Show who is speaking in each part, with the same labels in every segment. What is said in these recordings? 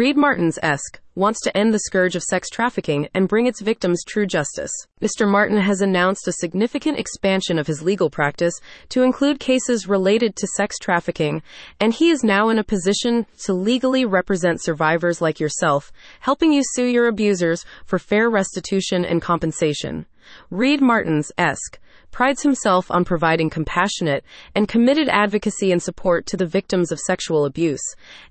Speaker 1: Reed Martens esque wants to end the scourge of sex trafficking and bring its victims true justice. Mr. Marten has announced a significant expansion of his legal practice to include cases related to sex trafficking, and he is now in a position to legally represent survivors like yourself, helping you sue your abusers for fair restitution and compensation. Reed Martens esque prides himself on providing compassionate and committed advocacy and support to the victims of sexual abuse,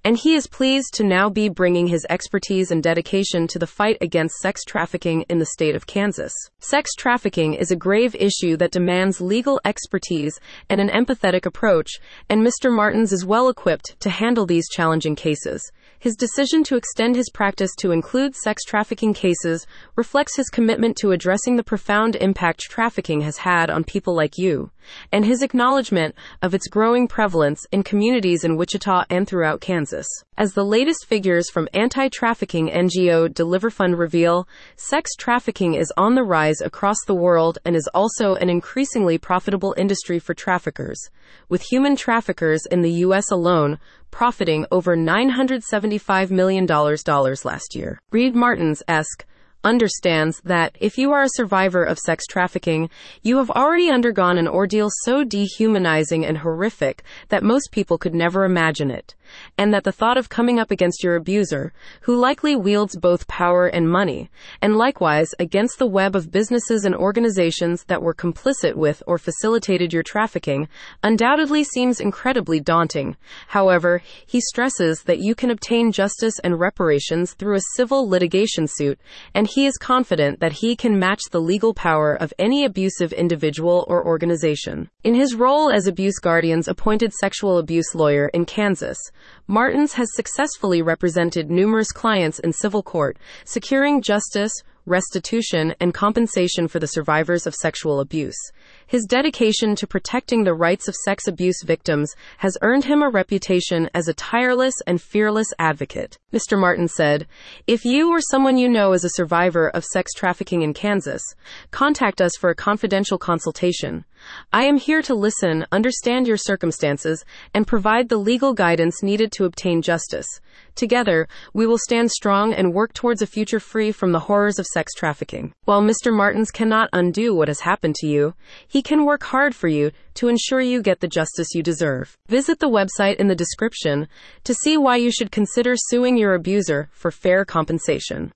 Speaker 1: and he is pleased to now be bringing his expertise and dedication to the fight against sex trafficking in the state of Kansas. Sex trafficking is a grave issue that demands legal expertise and an empathetic approach, and Mr. Martens is well equipped to handle these challenging cases. His decision to extend his practice to include sex trafficking cases reflects his commitment to addressing the profound impact trafficking has had on people like you, and his acknowledgement of its growing prevalence in communities in Wichita and throughout Kansas. As the latest figures from anti trafficking NGO DeliverFund reveal, sex trafficking is on the rise across the world and is also an increasingly profitable industry for traffickers, with human traffickers in the U.S. alone profiting over $975 million last year. Reed Martens esque understands that if you are a survivor of sex trafficking, you have already undergone an ordeal so dehumanizing and horrific that most people could never imagine it and that the thought of coming up against your abuser, who likely wields both power and money, and likewise against the web of businesses and organizations that were complicit with or facilitated your trafficking, undoubtedly seems incredibly daunting. However, he stresses that you can obtain justice and reparations through a civil litigation suit, and he is confident that he can match the legal power of any abusive individual or organization. In his role as Abuse Guardian's appointed sexual abuse lawyer in Kansas, Martens has successfully represented numerous clients in civil court, securing justice, restitution, and compensation for the survivors of sexual abuse. His dedication to protecting the rights of sex abuse victims has earned him a reputation as a tireless and fearless advocate. Mr. Martin said, If you or someone you know is a survivor of sex trafficking in Kansas, contact us for a confidential consultation. I am here to listen, understand your circumstances, and provide the legal guidance needed to obtain justice. Together, we will stand strong and work towards a future free from the horrors of sex trafficking. While Mr. Martens cannot undo what has happened to you, he can work hard for you to ensure you get the justice you deserve. Visit the website in the description to see why you should consider suing your abuser for fair compensation.